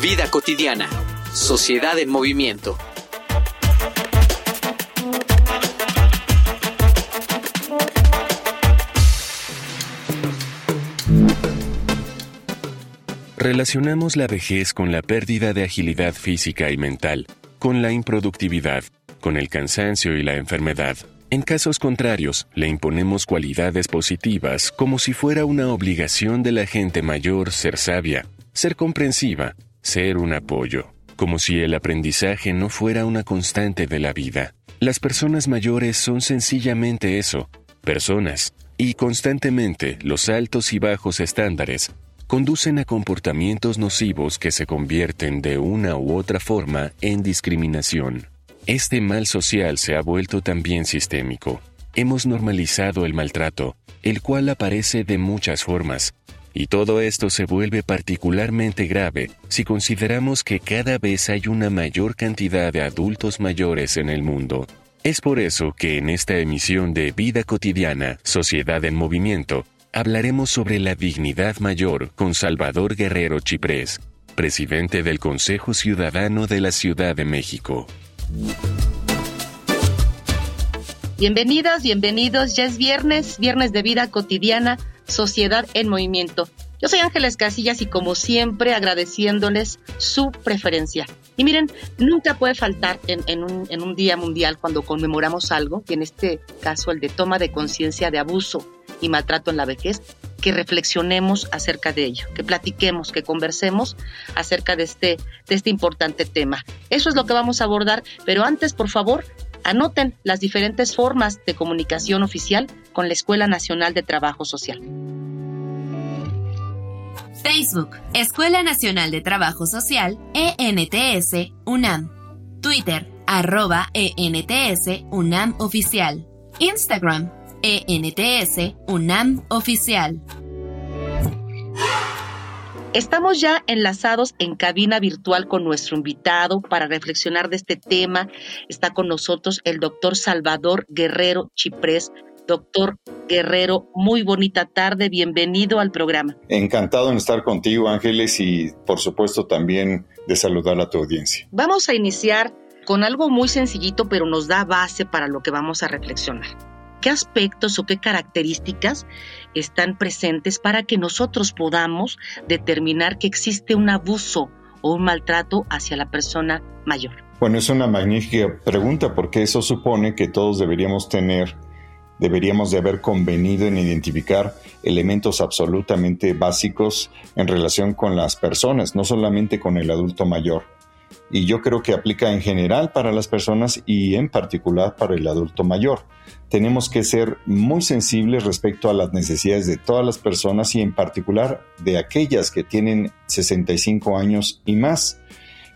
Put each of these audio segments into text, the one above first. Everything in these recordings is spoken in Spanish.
Vida cotidiana. Sociedad en movimiento. Relacionamos la vejez con la pérdida de agilidad física y mental, con la improductividad, con el cansancio y la enfermedad. En casos contrarios, le imponemos cualidades positivas como si fuera una obligación de la gente mayor ser sabia, ser comprensiva, ser un apoyo, como si el aprendizaje no fuera una constante de la vida. Las personas mayores son sencillamente eso, personas, y constantemente los altos y bajos estándares conducen a comportamientos nocivos que se convierten de una u otra forma en discriminación. Este mal social se ha vuelto también sistémico. Hemos normalizado el maltrato, el cual aparece de muchas formas, y todo esto se vuelve particularmente grave si consideramos que cada vez hay una mayor cantidad de adultos mayores en el mundo. Es por eso que en esta emisión de Vida Cotidiana, Sociedad en Movimiento, hablaremos sobre la dignidad mayor con Salvador Guerrero Chiprés, presidente del Consejo Ciudadano de la Ciudad de México. Bienvenidas, bienvenidos. Ya es viernes, viernes de vida cotidiana Sociedad en Movimiento. Yo soy Ángeles Casillas y como siempre agradeciéndoles su preferencia. Y miren, nunca puede faltar en, un, día mundial cuando conmemoramos algo, y en este caso el de toma de conciencia de abuso y maltrato en la vejez, que reflexionemos acerca de ello, que platiquemos, que conversemos acerca de este, de este importante tema. Eso es lo que vamos a abordar, pero antes, por favor, Anoten las diferentes formas de comunicación oficial con la Escuela Nacional de Trabajo Social. Facebook, Escuela Nacional de Trabajo Social, ENTS, UNAM. Twitter, arroba ENTS, UNAM Oficial. Instagram, ENTS, UNAM Oficial. Estamos ya enlazados en cabina virtual con nuestro invitado para reflexionar de este tema. Está con nosotros el doctor Salvador Guerrero Chiprés. Doctor Guerrero, muy bonita tarde, bienvenido al programa. Encantado en estar contigo, Ángeles, y por supuesto también de saludar a tu audiencia. Vamos a iniciar con algo muy sencillito, pero nos da base para lo que vamos a reflexionar. ¿Qué aspectos o qué características están presentes para que nosotros podamos determinar que existe un abuso o un maltrato hacia la persona mayor? Bueno, es una magnífica pregunta porque eso supone que todos deberíamos tener, deberíamos de haber convenido en identificar elementos absolutamente básicos en relación con las personas, no solamente con el adulto mayor. Y yo creo que aplica en general para las personas y en particular para el adulto mayor tenemos que ser muy sensibles respecto a las necesidades de todas las personas y en particular de aquellas que tienen 65 años y más,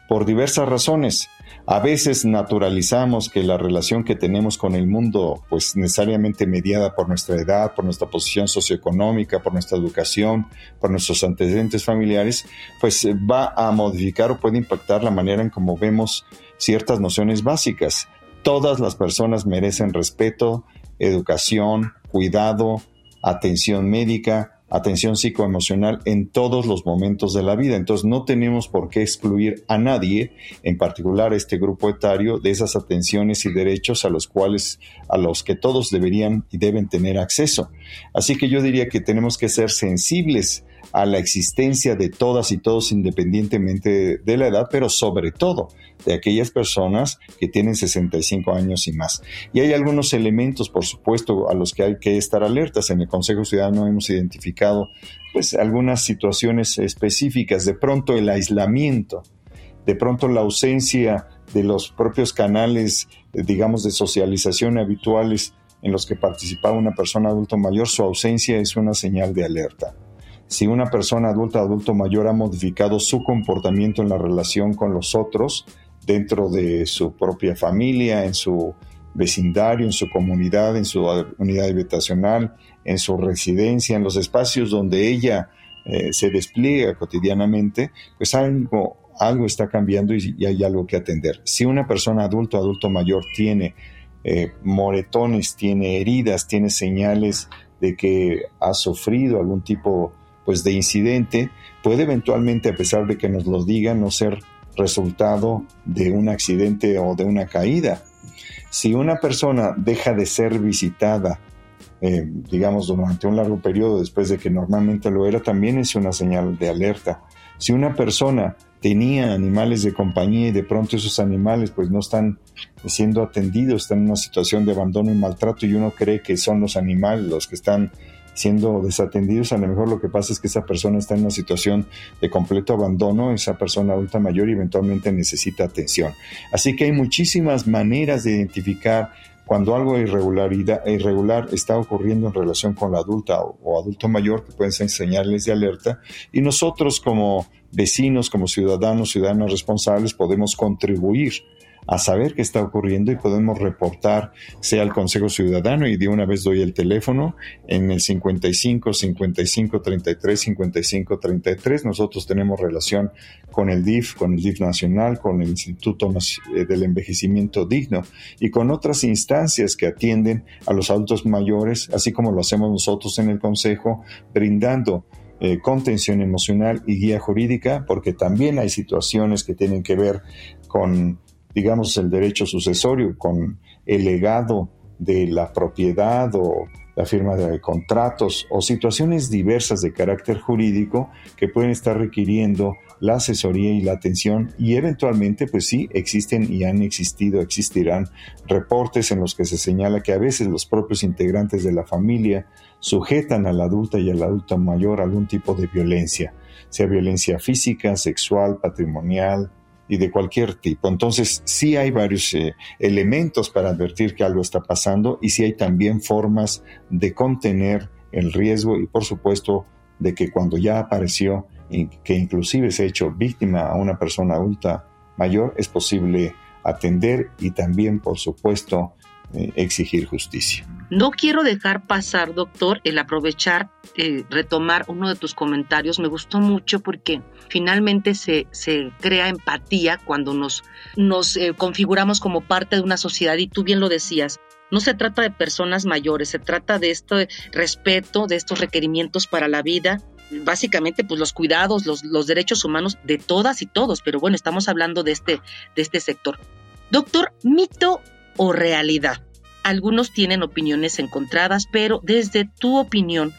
por diversas razones. A veces naturalizamos que la relación que tenemos con el mundo, pues necesariamente mediada por nuestra edad, por nuestra posición socioeconómica, por nuestra educación, por nuestros antecedentes familiares, pues va a modificar o puede impactar la manera en cómo vemos ciertas nociones básicas. Todas las personas merecen respeto, educación, cuidado, atención médica, atención psicoemocional en todos los momentos de la vida. Entonces no tenemos por qué excluir a nadie, en particular a este grupo etario, de esas atenciones y derechos a los cuales a los que todos deberían y deben tener acceso. Así que yo diría que tenemos que ser sensibles a la existencia de todas y todos independientemente de la edad, pero sobre todo de aquellas personas que tienen 65 años y más. Y hay algunos elementos, por supuesto, a los que hay que estar alertas. En el Consejo Ciudadano hemos identificado pues algunas situaciones específicas, de pronto el aislamiento, de pronto la ausencia de los propios canales, digamos, de socialización habituales en los que participaba una persona adulto mayor, su ausencia es una señal de alerta si una persona adulta o adulto mayor ha modificado su comportamiento en la relación con los otros, dentro de su propia familia, en su vecindario, en su comunidad, en su unidad habitacional, en su residencia, en los espacios donde ella eh, se despliega cotidianamente, pues algo, algo está cambiando y, hay algo que atender. Si una persona adulto, adulto mayor tiene eh, moretones, tiene heridas, tiene señales de que ha sufrido algún tipo pues, de incidente, puede eventualmente, a pesar de que nos lo diga, no ser resultado de un accidente o de una caída. Si una persona deja de ser visitada, eh, digamos, durante un largo periodo después de que normalmente lo era, también es una señal de alerta. Si una persona tenía animales de compañía y de pronto esos animales pues no están siendo atendidos, están en una situación de abandono y maltrato y uno cree que son los animales los que están siendo desatendidos, a lo mejor lo que pasa es que esa persona está en una situación de completo abandono, esa persona adulta mayor eventualmente necesita atención. Así que hay muchísimas maneras de identificar cuando algo irregularidad, irregular está ocurriendo en relación con la adulta o, adulto mayor, que pueden ser señales de alerta, y nosotros como vecinos, como ciudadanos, ciudadanos responsables, podemos contribuir a saber qué está ocurriendo y podemos reportar, sea al Consejo Ciudadano, y de una vez doy el teléfono en el 55 55 33 55 33. Nosotros tenemos relación con el DIF, con el DIF Nacional, con el Instituto eh, del Envejecimiento Digno y con otras instancias que atienden a los adultos mayores, así como lo hacemos nosotros en el Consejo, brindando eh, contención emocional y guía jurídica, porque también hay situaciones que tienen que ver con digamos, el derecho sucesorio con el legado de la propiedad o la firma de contratos o situaciones diversas de carácter jurídico que pueden estar requiriendo la asesoría y la atención y eventualmente pues sí existen y han existido, existirán reportes en los que se señala que a veces los propios integrantes de la familia sujetan al adulta y al adulto mayor algún tipo de violencia, sea violencia física, sexual, patrimonial, y de cualquier tipo. Entonces, sí hay varios eh, elementos para advertir que algo está pasando y sí hay también formas de contener el riesgo y, por supuesto, de que cuando ya apareció que inclusive se ha hecho víctima a una persona adulta mayor, es posible atender y también, por supuesto, eh, exigir justicia. No quiero dejar pasar, doctor, el aprovechar, eh, retomar uno de tus comentarios. Me gustó mucho porque finalmente se, se crea empatía cuando nos, nos eh, configuramos como parte de una sociedad y tú bien lo decías. No se trata de personas mayores, se trata de este respeto, de estos requerimientos para la vida, básicamente pues los cuidados, los, los derechos humanos de todas y todos, pero bueno, estamos hablando de este, de este sector. Doctor, mito o realidad. Algunos tienen opiniones encontradas, pero desde tu opinión,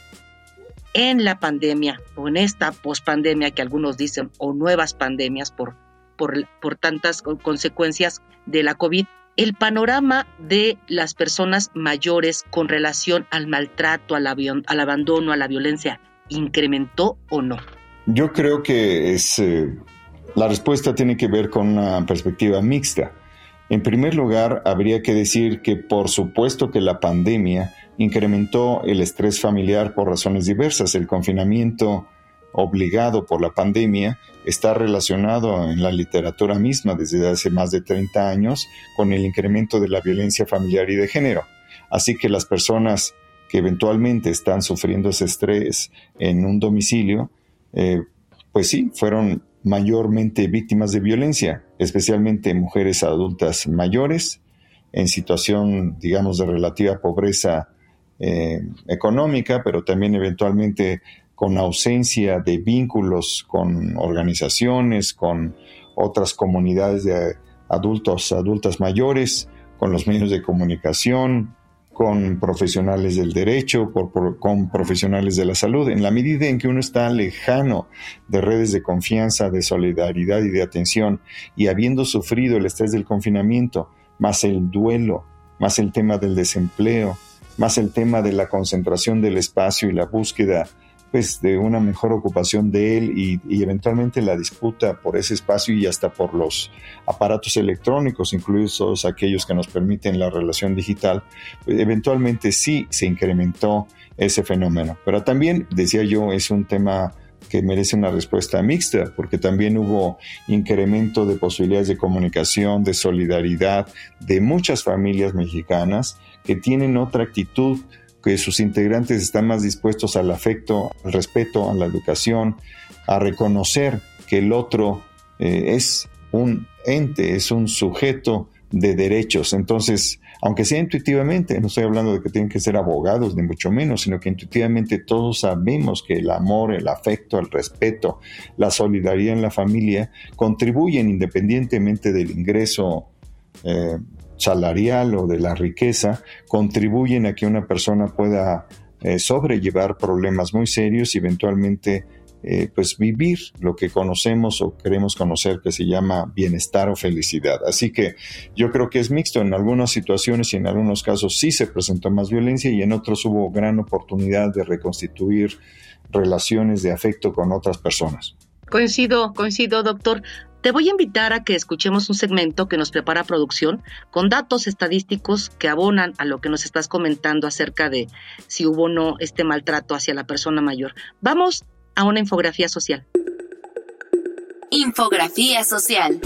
en la pandemia o en esta pospandemia que algunos dicen, o nuevas pandemias por, por, por tantas consecuencias de la COVID, el panorama de las personas mayores con relación al maltrato, al, al abandono, a la violencia, ¿incrementó o no? Yo creo que es, eh, la respuesta tiene que ver con una perspectiva mixta. En primer lugar, habría que decir que por supuesto que la pandemia incrementó el estrés familiar por razones diversas. El confinamiento obligado por la pandemia está relacionado en la literatura misma desde hace más de 30 años con el incremento de la violencia familiar y de género. Así que las personas que eventualmente están sufriendo ese estrés en un domicilio, eh, pues sí, fueron mayormente víctimas de violencia, especialmente mujeres adultas mayores en situación, digamos, de relativa pobreza eh, económica, pero también eventualmente con ausencia de vínculos con organizaciones, con otras comunidades de adultos, adultas mayores, con los medios de comunicación, con profesionales del derecho, con profesionales de la salud. En la medida en que uno está lejano de redes de confianza, de solidaridad y de atención, y habiendo sufrido el estrés del confinamiento, más el duelo, más el tema del desempleo, más el tema de la concentración del espacio y la búsqueda pues de una mejor ocupación de él y, eventualmente la disputa por ese espacio y hasta por los aparatos electrónicos, incluidos todos aquellos que nos permiten la relación digital, pues, eventualmente sí se incrementó ese fenómeno. Pero también, decía yo, es un tema que merece una respuesta mixta, porque también hubo incremento de posibilidades de comunicación, de solidaridad de muchas familias mexicanas que tienen otra actitud que sus integrantes están más dispuestos al afecto, al respeto, a la educación, a reconocer que el otro eh, es un ente, es un sujeto de derechos. Entonces, aunque sea intuitivamente, no estoy hablando de que tienen que ser abogados, ni mucho menos, sino que intuitivamente todos sabemos que el amor, el afecto, el respeto, la solidaridad en la familia contribuyen independientemente del ingreso eh, salarial o de la riqueza contribuyen a que una persona pueda eh, sobrellevar problemas muy serios y eventualmente eh, pues vivir lo que conocemos o queremos conocer que se llama bienestar o felicidad. Así que yo creo que es mixto. En algunas situaciones y en algunos casos sí se presentó más violencia y en otros hubo gran oportunidad de reconstituir relaciones de afecto con otras personas. Coincido, coincido, doctor. Te voy a invitar a que escuchemos un segmento que nos prepara producción con datos estadísticos que abonan a lo que nos estás comentando acerca de si hubo o no este maltrato hacia la persona mayor. Vamos a una infografía social. Infografía social.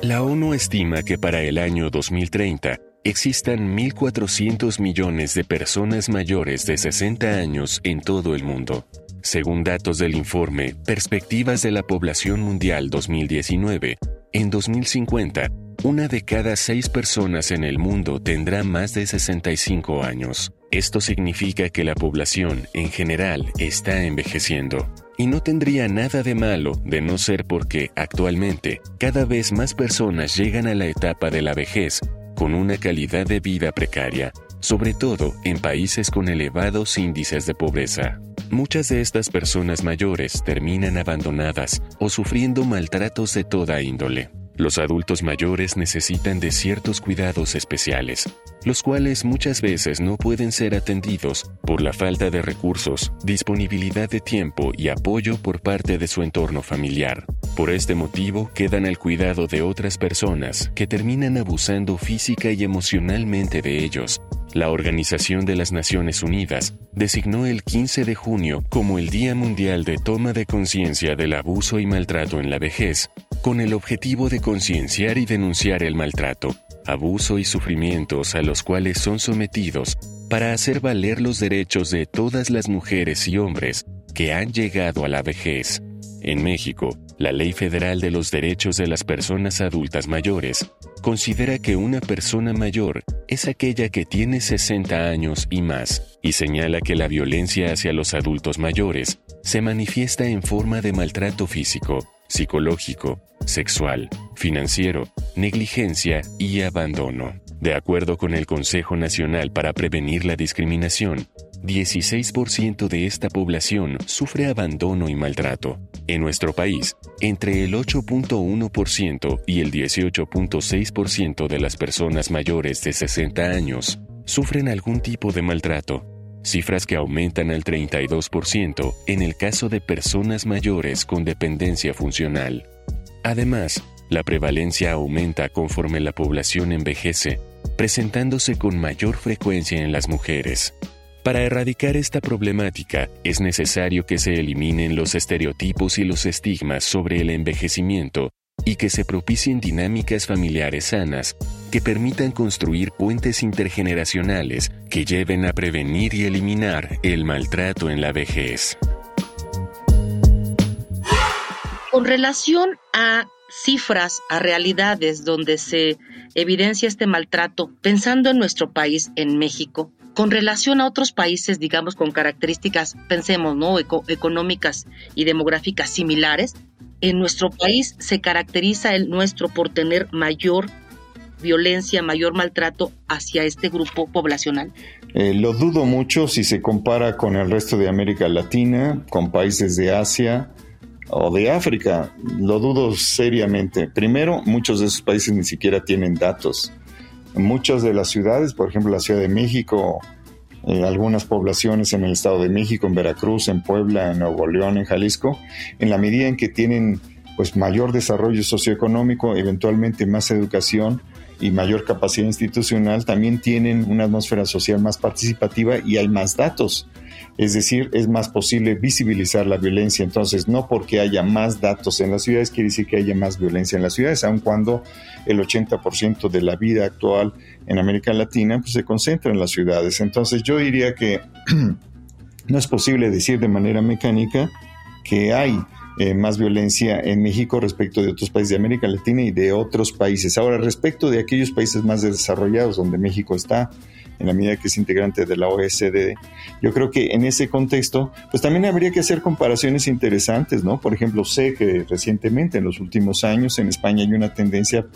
La ONU estima que para el año 2030 existan 1.400 millones de personas mayores de 60 años en todo el mundo. Según datos del informe Perspectivas de la Población Mundial 2019, en 2050, una de cada seis personas en el mundo tendrá más de 65 años. Esto significa que la población, en general, está envejeciendo. Y no tendría nada de malo de no ser porque, actualmente, cada vez más personas llegan a la etapa de la vejez con una calidad de vida precaria, sobre todo en países con elevados índices de pobreza. Muchas de estas personas mayores terminan abandonadas o sufriendo maltratos de toda índole. Los adultos mayores necesitan de ciertos cuidados especiales, los cuales muchas veces no pueden ser atendidos por la falta de recursos, disponibilidad de tiempo y apoyo por parte de su entorno familiar. Por este motivo quedan al cuidado de otras personas que terminan abusando física y emocionalmente de ellos la Organización de las Naciones Unidas designó el 15 de junio como el Día Mundial de Toma de Conciencia del Abuso y Maltrato en la Vejez, con el objetivo de concienciar y denunciar el maltrato, abuso y sufrimientos a los cuales son sometidos para hacer valer los derechos de todas las mujeres y hombres que han llegado a la vejez. En México, la Ley Federal de los Derechos de las Personas Adultas Mayores considera que una persona mayor es aquella que tiene 60 años y más, y señala que la violencia hacia los adultos mayores se manifiesta en forma de maltrato físico, psicológico, sexual, financiero, negligencia y abandono. De acuerdo con el Consejo Nacional para Prevenir la Discriminación, 16% de esta población sufre abandono y maltrato. En nuestro país, entre el 8.1% y el 18.6% de las personas mayores de 60 años sufren algún tipo de maltrato, cifras que aumentan al 32% en el caso de personas mayores con dependencia funcional. Además, la prevalencia aumenta conforme la población envejece, presentándose con mayor frecuencia en las mujeres. Para erradicar esta problemática es necesario que se eliminen los estereotipos y los estigmas sobre el envejecimiento y que se propicien dinámicas familiares sanas que permitan construir puentes intergeneracionales que lleven a prevenir y eliminar el maltrato en la vejez. Con relación a cifras, a realidades donde se evidencia este maltrato, pensando en nuestro país, en México, con relación a otros países, digamos, con características, pensemos, ¿no? económicas y demográficas similares, en nuestro país se caracteriza el nuestro por tener mayor violencia, mayor maltrato hacia este grupo poblacional? Eh, lo dudo mucho si se compara con el resto de América Latina, con países de Asia o de África. Lo dudo seriamente. Primero, muchos de esos países ni siquiera tienen datos muchas de las ciudades, por ejemplo la Ciudad de México, eh, algunas poblaciones en el Estado de México, en Veracruz, en Puebla, en Nuevo León, en Jalisco, en la medida en que tienen pues mayor desarrollo socioeconómico, eventualmente más educación y mayor capacidad institucional, también tienen una atmósfera social más participativa y hay más datos es decir, es más posible visibilizar la violencia. Entonces, no porque haya más datos en las ciudades quiere decir que haya más violencia en las ciudades, aun cuando el 80% de la vida actual en América Latina pues, se concentra en las ciudades. Entonces, yo diría que no es posible decir de manera mecánica que hay eh, más violencia en México respecto de otros países de América Latina y de otros países. Ahora, respecto de aquellos países más desarrollados donde México está, en la medida que es integrante de la OSD. Yo creo que en ese contexto, pues también habría que hacer comparaciones interesantes, ¿no? Por ejemplo, sé que recientemente, en los últimos años, en España hay una tendencia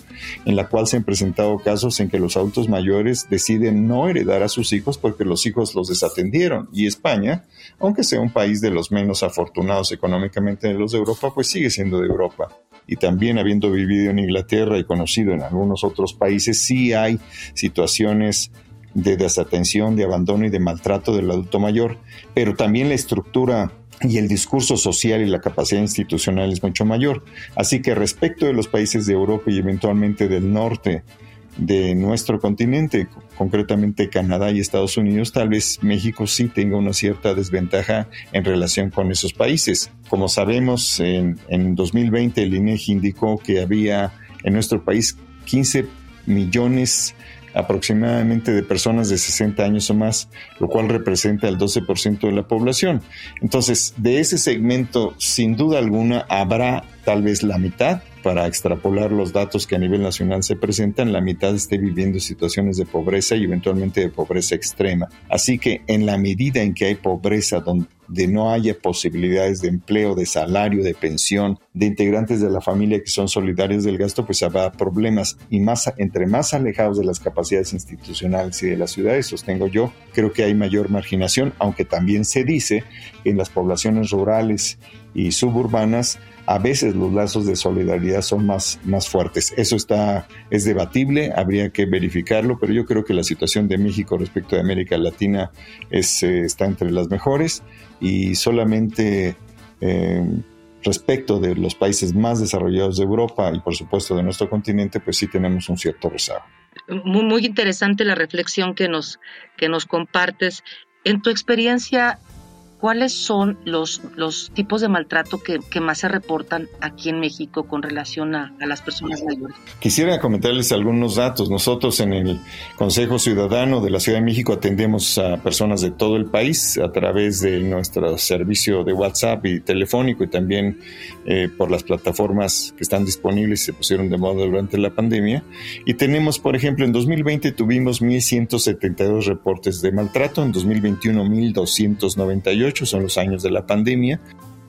en la cual se han presentado casos en que los adultos mayores deciden no heredar a sus hijos porque los hijos los desatendieron. Y España, aunque sea un país de los menos afortunados económicamente de los de Europa, pues sigue siendo de Europa y también habiendo vivido en Inglaterra y conocido en algunos otros países, sí hay situaciones de desatención, de abandono y de maltrato del adulto mayor, pero también la estructura y el discurso social y la capacidad institucional es mucho mayor. Así que respecto de los países de Europa y eventualmente del norte de nuestro continente, concretamente Canadá y Estados Unidos, tal vez México sí tenga una cierta desventaja en relación con esos países. Como sabemos, en, en 2020 el INEGI indicó que había en nuestro país 15 millones aproximadamente de personas de 60 años o más, lo cual representa el 12% de la población. Entonces, de ese segmento, sin duda alguna, habrá tal vez la mitad para extrapolar los datos que a nivel nacional se presentan, la mitad esté viviendo situaciones de pobreza y eventualmente de pobreza extrema. Así que en la medida en que hay pobreza donde no haya posibilidades de empleo, de salario, de pensión, de integrantes de la familia que son solidarios del gasto, pues habrá problemas y más entre más alejados de las capacidades institucionales y de las ciudades, sostengo yo, creo que hay mayor marginación, aunque también se dice en las poblaciones rurales y suburbanas a veces los lazos de solidaridad son más, más fuertes. Eso está, es debatible, habría que verificarlo, pero yo creo que la situación de México respecto de América Latina es, eh, está entre las mejores y solamente eh, respecto de los países más desarrollados de Europa y por supuesto de nuestro continente, pues sí tenemos un cierto rezago. Muy, muy interesante la reflexión que nos, que nos compartes. En tu experiencia, ¿cuáles son los, los tipos de maltrato que, más se reportan aquí en México con relación a, las personas mayores? Quisiera comentarles algunos datos. Nosotros en el Consejo Ciudadano de la Ciudad de México atendemos a personas de todo el país a través de nuestro servicio de WhatsApp y telefónico y también eh, por las plataformas que están disponibles y se pusieron de moda durante la pandemia. Y tenemos, por ejemplo, en 2020 tuvimos 1.172 reportes de maltrato, en 2021 1.298 son los años de la pandemia,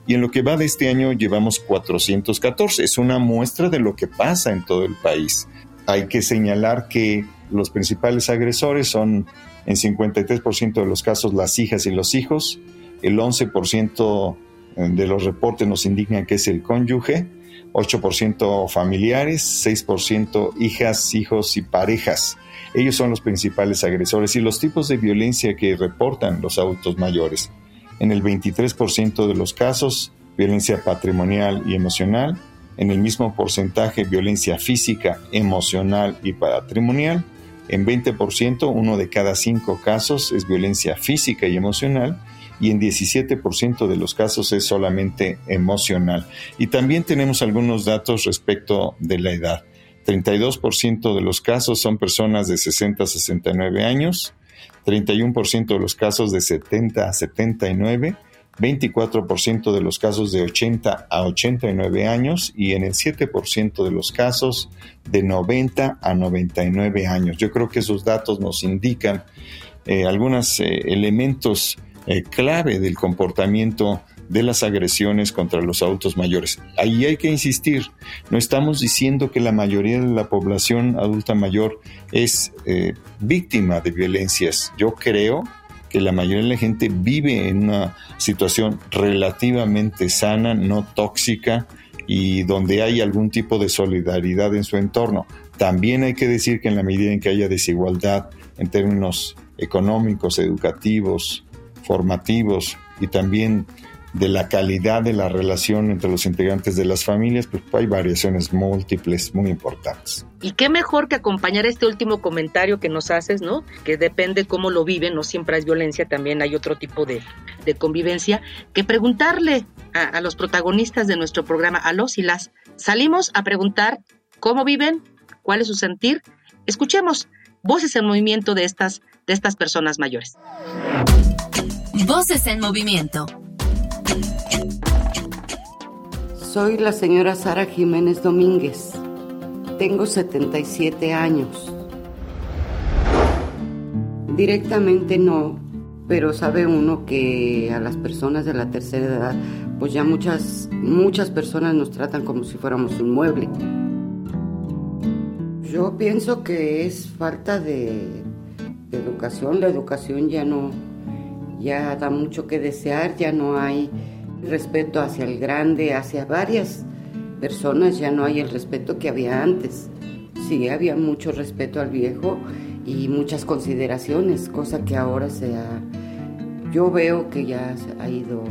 y en lo que va de este año llevamos 414. Es una muestra de lo que pasa en todo el país. Hay que señalar que los principales agresores son en 53% de los casos las hijas y los hijos, el 11% de los reportes nos indican que es el cónyuge, 8% familiares, 6% hijas, hijos y parejas. Ellos son los principales agresores y los tipos de violencia que reportan los adultos mayores en el 23% de los casos violencia patrimonial y emocional, en el mismo porcentaje violencia física, emocional y patrimonial, en 20% uno de cada cinco casos es violencia física y emocional y en 17% de los casos es solamente emocional. Y también tenemos algunos datos respecto de la edad. 32% de los casos son personas de 60 a 69 años, 31% de los casos de 70 a 79, 24% de los casos de 80 a 89 años y en el 7% de los casos de 90 a 99 años. Yo creo que esos datos nos indican eh, algunos eh, elementos eh, clave del comportamiento de las agresiones contra los adultos mayores. Ahí hay que insistir, no estamos diciendo que la mayoría de la población adulta mayor es eh, víctima de violencias. Yo creo que la mayoría de la gente vive en una situación relativamente sana, no tóxica y donde hay algún tipo de solidaridad en su entorno. También hay que decir que en la medida en que haya desigualdad en términos económicos, educativos, formativos y también de la calidad de la relación entre los integrantes de las familias, pues hay variaciones múltiples muy importantes. Y qué mejor que acompañar este último comentario que nos haces, ¿no? Que depende cómo lo viven, no siempre es violencia, también hay otro tipo de, convivencia, que preguntarle a, a los protagonistas de nuestro programa, a los y las, salimos a preguntar cómo viven, cuál es su sentir. Escuchemos voces en movimiento de estas, de estas personas mayores. Voces en movimiento soy la señora Sara Jiménez Domínguez. Tengo 77 años. Directamente no, pero sabe uno que a las personas de la tercera edad, pues ya muchas, muchas personas nos tratan como si fuéramos un mueble. Yo pienso que es falta de, de educación. La educación ya no, ya da mucho que desear, ya no hay respeto hacia el grande, hacia varias personas, ya no hay el respeto que había antes. Sí, había mucho respeto al viejo y muchas consideraciones, cosa que ahora se ha... Yo veo que ya ha ido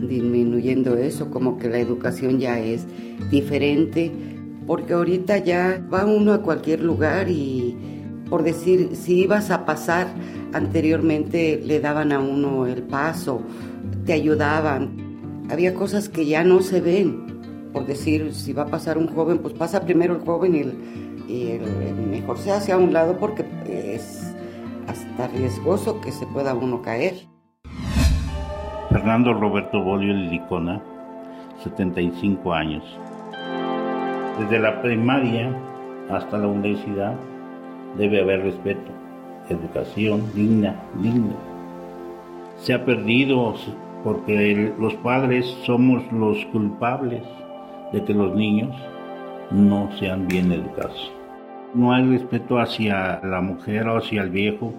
disminuyendo eso, como que la educación ya es diferente, porque ahorita ya va uno a cualquier lugar y por decir, si ibas a pasar anteriormente le daban a uno el paso, te ayudaban, había cosas que ya no se ven. Por decir, si va a pasar un joven, pues pasa primero el joven y el, mejor se hace a un lado porque es hasta riesgoso que se pueda uno caer. Fernando Roberto Bolio Licona, 75 años. Desde la primaria hasta la universidad debe haber respeto, educación digna, digna. Se ha perdido porque los padres somos los culpables de que los niños no sean bien educados. No hay respeto hacia la mujer o hacia el viejo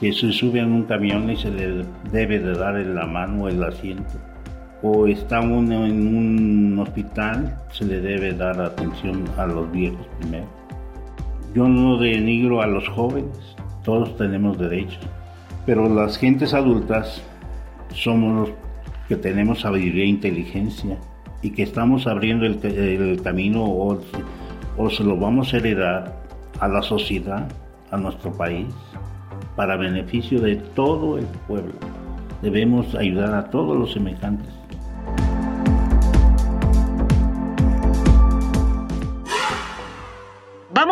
que se sube en un camión y se le debe de dar en la mano el asiento. O está uno en un hospital, se le debe dar atención a los viejos primero. Yo no denigro a los jóvenes, todos tenemos derechos, pero las gentes adultas somos los que tenemos sabiduría e inteligencia y que estamos abriendo el, camino o, o se lo vamos a heredar a la sociedad, a nuestro país, para beneficio de todo el pueblo. Debemos ayudar a todos los semejantes.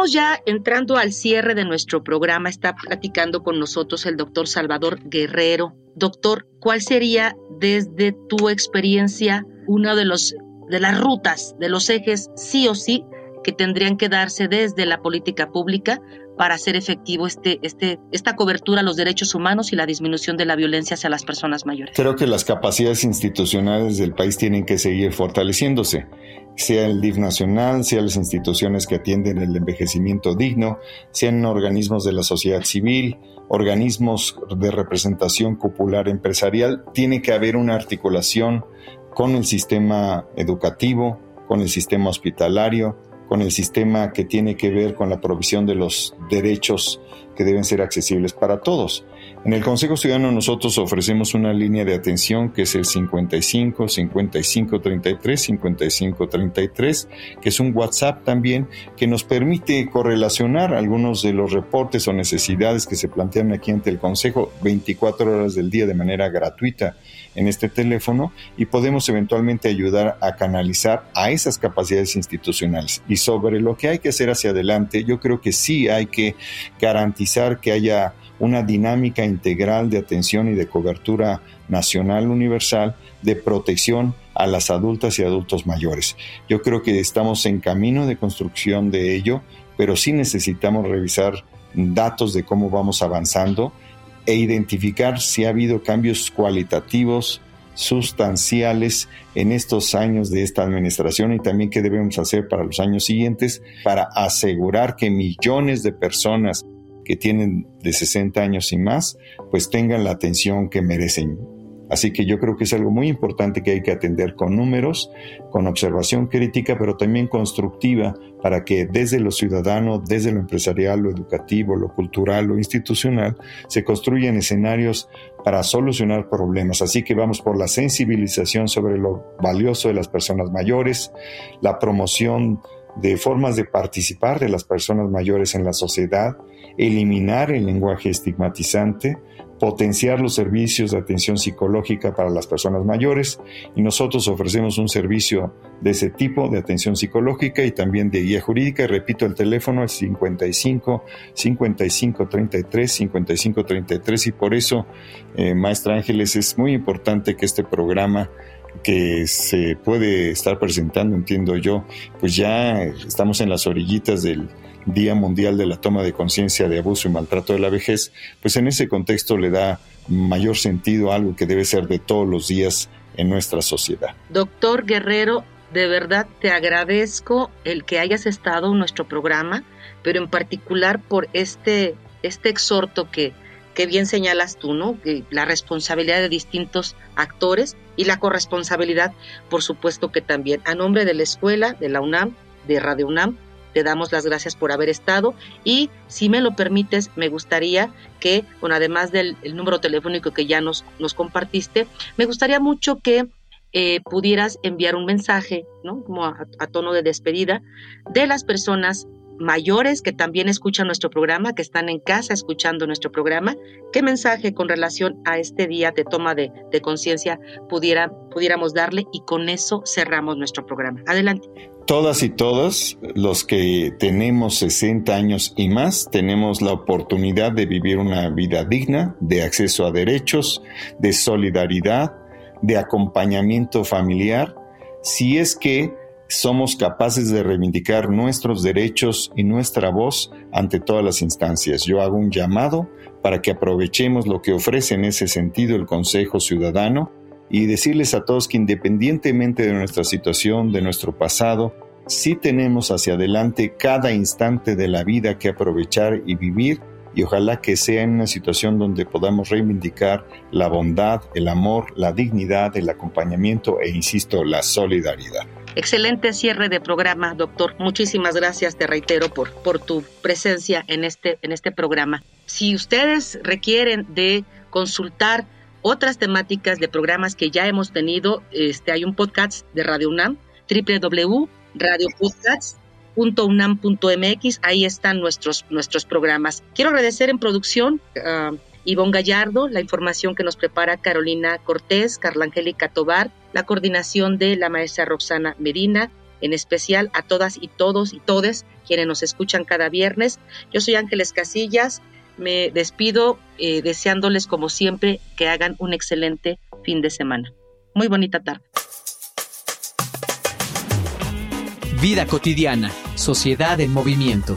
Ya entrando al cierre de nuestro programa. Está platicando con nosotros el doctor Salvador Guerrero. Doctor, ¿cuál sería desde tu experiencia una de, los, de las rutas, de los ejes sí o sí que tendrían que darse desde la política pública para hacer efectivo este, este, esta cobertura a los derechos humanos y la disminución de la violencia hacia las personas mayores. Creo que las capacidades institucionales del país tienen que seguir fortaleciéndose, sea el DIF nacional, sea las instituciones que atienden el envejecimiento digno, sean organismos de la sociedad civil, organismos de representación popular empresarial, tiene que haber una articulación con el sistema educativo, con el sistema hospitalario, con el sistema que tiene que ver con la provisión de los derechos que deben ser accesibles para todos. En el Consejo Ciudadano nosotros ofrecemos una línea de atención que es el 55 55 33 55 33, que es un WhatsApp también que nos permite correlacionar algunos de los reportes o necesidades que se plantean aquí ante el Consejo 24 horas del día de manera gratuita en este teléfono y podemos eventualmente ayudar a canalizar a esas capacidades institucionales. Y sobre lo que hay que hacer hacia adelante, yo creo que sí hay que garantizar que haya una dinámica integral de atención y de cobertura nacional universal de protección a las adultas y adultos mayores. Yo creo que estamos en camino de construcción de ello, pero sí necesitamos revisar datos de cómo vamos avanzando e identificar si ha habido cambios cualitativos sustanciales en estos años de esta administración y también qué debemos hacer para los años siguientes para asegurar que millones de personas que tienen de 60 años y más pues tengan la atención que merecen Así que yo creo que es algo muy importante que hay que atender con números, con observación crítica, pero también constructiva para que desde lo ciudadano, desde lo empresarial, lo educativo, lo cultural, lo institucional, se construyan escenarios para solucionar problemas. Así que vamos por la sensibilización sobre lo valioso de las personas mayores, la promoción de formas de participar de las personas mayores en la sociedad, eliminar el lenguaje estigmatizante, potenciar los servicios de atención psicológica para las personas mayores y nosotros ofrecemos un servicio de ese tipo de atención psicológica y también de guía jurídica. Y repito, el teléfono es 55 55 33 55 33 y por eso, eh, Maestra Ángeles, es muy importante que este programa que se puede estar presentando, entiendo yo, pues ya estamos en las orillitas del Día Mundial de la Toma de Conciencia de Abuso y Maltrato de la Vejez, pues en ese contexto le da mayor sentido a algo que debe ser de todos los días en nuestra sociedad. Doctor Guerrero, de verdad te agradezco el que hayas estado en nuestro programa, pero en particular por este, este exhorto que, que bien señalas tú, ¿no? La responsabilidad de distintos actores y la corresponsabilidad, por supuesto que también, a nombre de la escuela, de la UNAM, de Radio UNAM, te damos las gracias por haber estado y si me lo permites, me gustaría que, bueno, además del número telefónico que ya nos, nos compartiste, me gustaría mucho que eh, pudieras enviar un mensaje, ¿no? Como a, tono de despedida, de las personas mayores que también escuchan nuestro programa, que están en casa escuchando nuestro programa, qué mensaje con relación a este día de toma de, conciencia pudiera, pudiéramos darle y con eso cerramos nuestro programa. Adelante. Todas y todos los que tenemos 60 años y más tenemos la oportunidad de vivir una vida digna, de acceso a derechos, de solidaridad, de acompañamiento familiar, si es que somos capaces de reivindicar nuestros derechos y nuestra voz ante todas las instancias. Yo hago un llamado para que aprovechemos lo que ofrece en ese sentido el Consejo Ciudadano y decirles a todos que independientemente de nuestra situación, de nuestro pasado, sí tenemos hacia adelante cada instante de la vida que aprovechar y vivir y ojalá que sea en una situación donde podamos reivindicar la bondad, el amor, la dignidad, el acompañamiento e, insisto, la solidaridad. Excelente cierre de programa, doctor. Muchísimas gracias, te reitero, por, por tu presencia en este, en este programa. Si ustedes requieren de consultar otras temáticas de programas que ya hemos tenido. Este, hay un podcast de Radio UNAM, www.radiopodcasts.unam.mx. Ahí están nuestros, nuestros programas. Quiero agradecer en producción a Ivonne Gallardo, la información que nos prepara Carolina Cortés, Carla Angélica Tobar, la coordinación de la maestra Roxana Medina, en especial a todas y todos y todes quienes nos escuchan cada viernes. Yo soy Ángeles Casillas me despido eh, deseándoles como siempre que hagan un excelente fin de semana. Muy bonita tarde. Vida cotidiana, sociedad en movimiento.